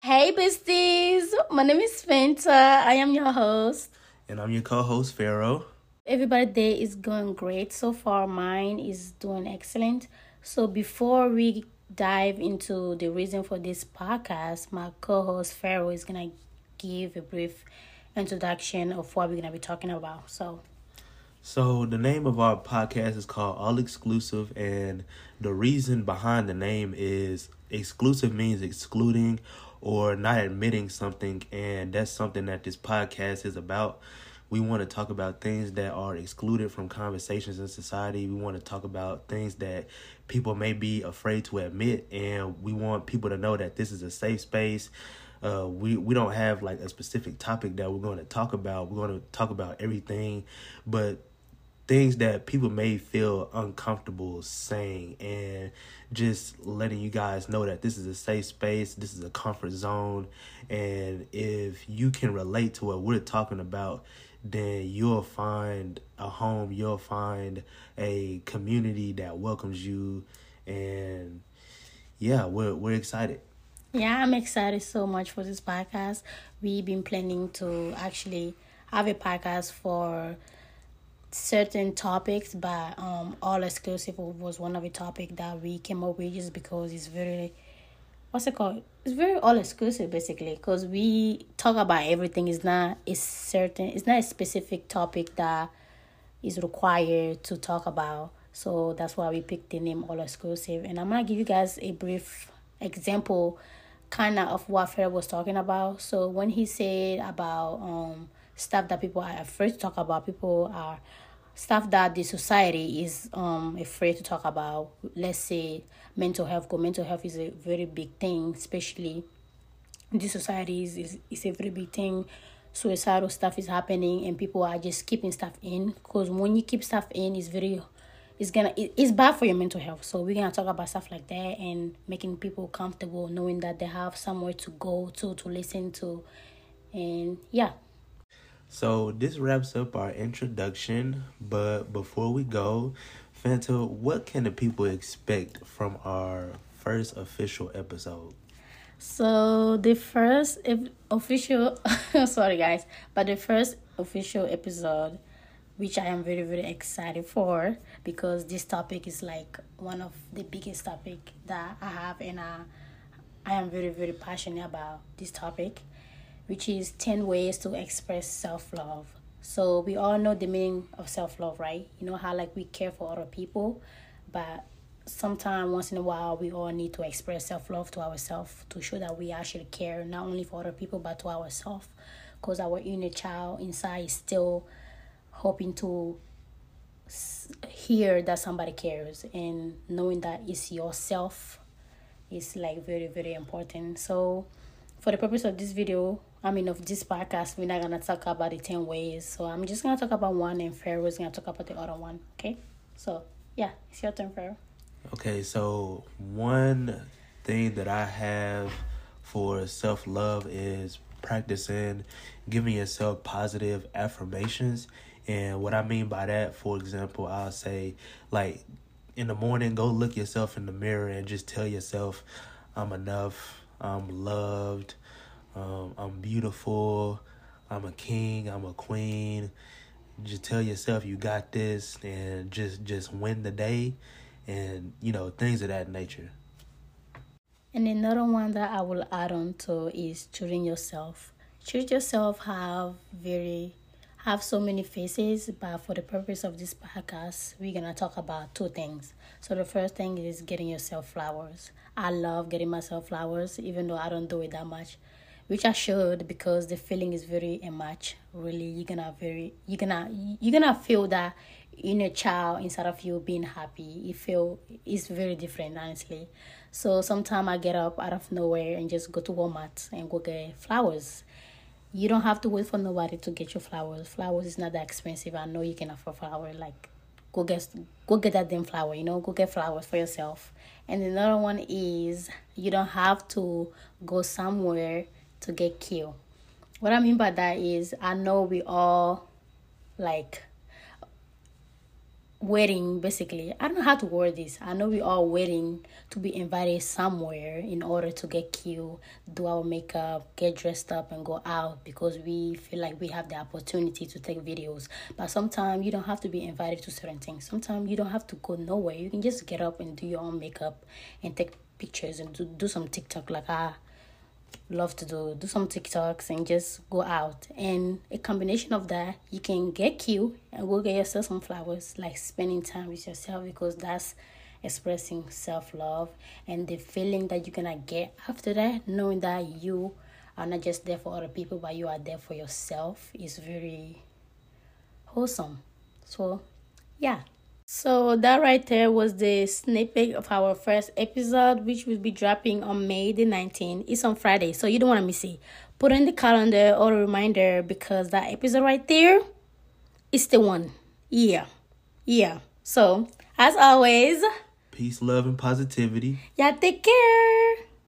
Hey, besties! My name is Fanta. I am your host. And I'm your co host, Pharaoh. Everybody's day is going great so far. Mine is doing excellent. So, before we dive into the reason for this podcast, my co host, Pharaoh, is going to give a brief introduction of what we're going to be talking about. So, so the name of our podcast is called All Exclusive, and the reason behind the name is exclusive means excluding or not admitting something, and that's something that this podcast is about. We want to talk about things that are excluded from conversations in society. We want to talk about things that people may be afraid to admit, and we want people to know that this is a safe space. Uh, we we don't have like a specific topic that we're going to talk about. We're going to talk about everything, but things that people may feel uncomfortable saying and just letting you guys know that this is a safe space, this is a comfort zone, and if you can relate to what we're talking about, then you'll find a home, you'll find a community that welcomes you and yeah, we're we're excited. Yeah, I'm excited so much for this podcast. We've been planning to actually have a podcast for certain topics, but um, all exclusive was one of the topic that we came up with just because it's very, what's it called? It's very all exclusive basically because we talk about everything. It's not a certain. It's not a specific topic that is required to talk about. So that's why we picked the name all exclusive. And I'm gonna give you guys a brief example, kind of of what Fred was talking about. So when he said about um stuff that people are afraid to talk about. People are stuff that the society is um afraid to talk about. Let's say mental health. Because mental health is a very big thing, especially in the society is, is, is a very big thing. Suicidal stuff is happening and people are just keeping stuff in. Because when you keep stuff in, it's very it's gonna it, it's bad for your mental health so we're gonna talk about stuff like that and making people comfortable knowing that they have somewhere to go to to listen to and yeah so this wraps up our introduction. But before we go, Fanta, what can the people expect from our first official episode? So the first official, sorry guys, but the first official episode, which I am very very excited for because this topic is like one of the biggest topic that I have and I, I am very very passionate about this topic which is 10 ways to express self love. So, we all know the meaning of self love, right? You know how, like, we care for other people, but sometimes, once in a while, we all need to express self love to ourselves to show that we actually care not only for other people but to ourselves. Because our inner child inside is still hoping to hear that somebody cares and knowing that it's yourself is like very very important so for the purpose of this video I mean, of this podcast, we're not gonna talk about the ten ways. So I'm just gonna talk about one, and Pharaoh is gonna talk about the other one. Okay. So yeah, it's your turn, Pharaoh. Okay, so one thing that I have for self love is practicing giving yourself positive affirmations. And what I mean by that, for example, I'll say like in the morning, go look yourself in the mirror and just tell yourself, I'm enough, I'm loved, um, I'm beautiful. I'm a king. I'm a queen. Just tell yourself you got this, and just just win the day, and you know things of that nature. And another one that I will add on to is treating yourself. Treat yourself have very have so many faces, but for the purpose of this podcast, we're gonna talk about two things. So the first thing is getting yourself flowers. I love getting myself flowers, even though I don't do it that much which I should because the feeling is very much. Really, you're gonna very you're gonna you're gonna feel that inner child inside of you being happy. You feel it's very different, honestly. So sometimes I get up out of nowhere and just go to Walmart and go get flowers. You don't have to wait for nobody to get your flowers. Flowers is not that expensive. I know you can afford flowers. Like go get go get that damn flower. You know, go get flowers for yourself. And another one is you don't have to go somewhere to get killed. What I mean by that is I know we all like waiting basically. I don't know how to word this. I know we are waiting to be invited somewhere in order to get cute do our makeup get dressed up and go out because we feel like we have the opportunity to take videos. But sometimes you don't have to be invited to certain things. Sometimes you don't have to go nowhere. You can just get up and do your own makeup and take pictures and do, do some tiktok like i love to do do some TikToks and just go out. And a combination of that, you can get cute and go get yourself some flowers, like spending time with yourself because that's expressing self love and the feeling that you're gonna get after that, knowing that you are not just there for other people but you are there for yourself is very wholesome. So yeah. So that right there was the snippet of our first episode, which will be dropping on May the 19th. It's on Friday, so you don't want to miss it. Put in the calendar or a reminder because that episode right there is the one. Yeah. Yeah. So, as always, peace, love, and positivity. Yeah, take care.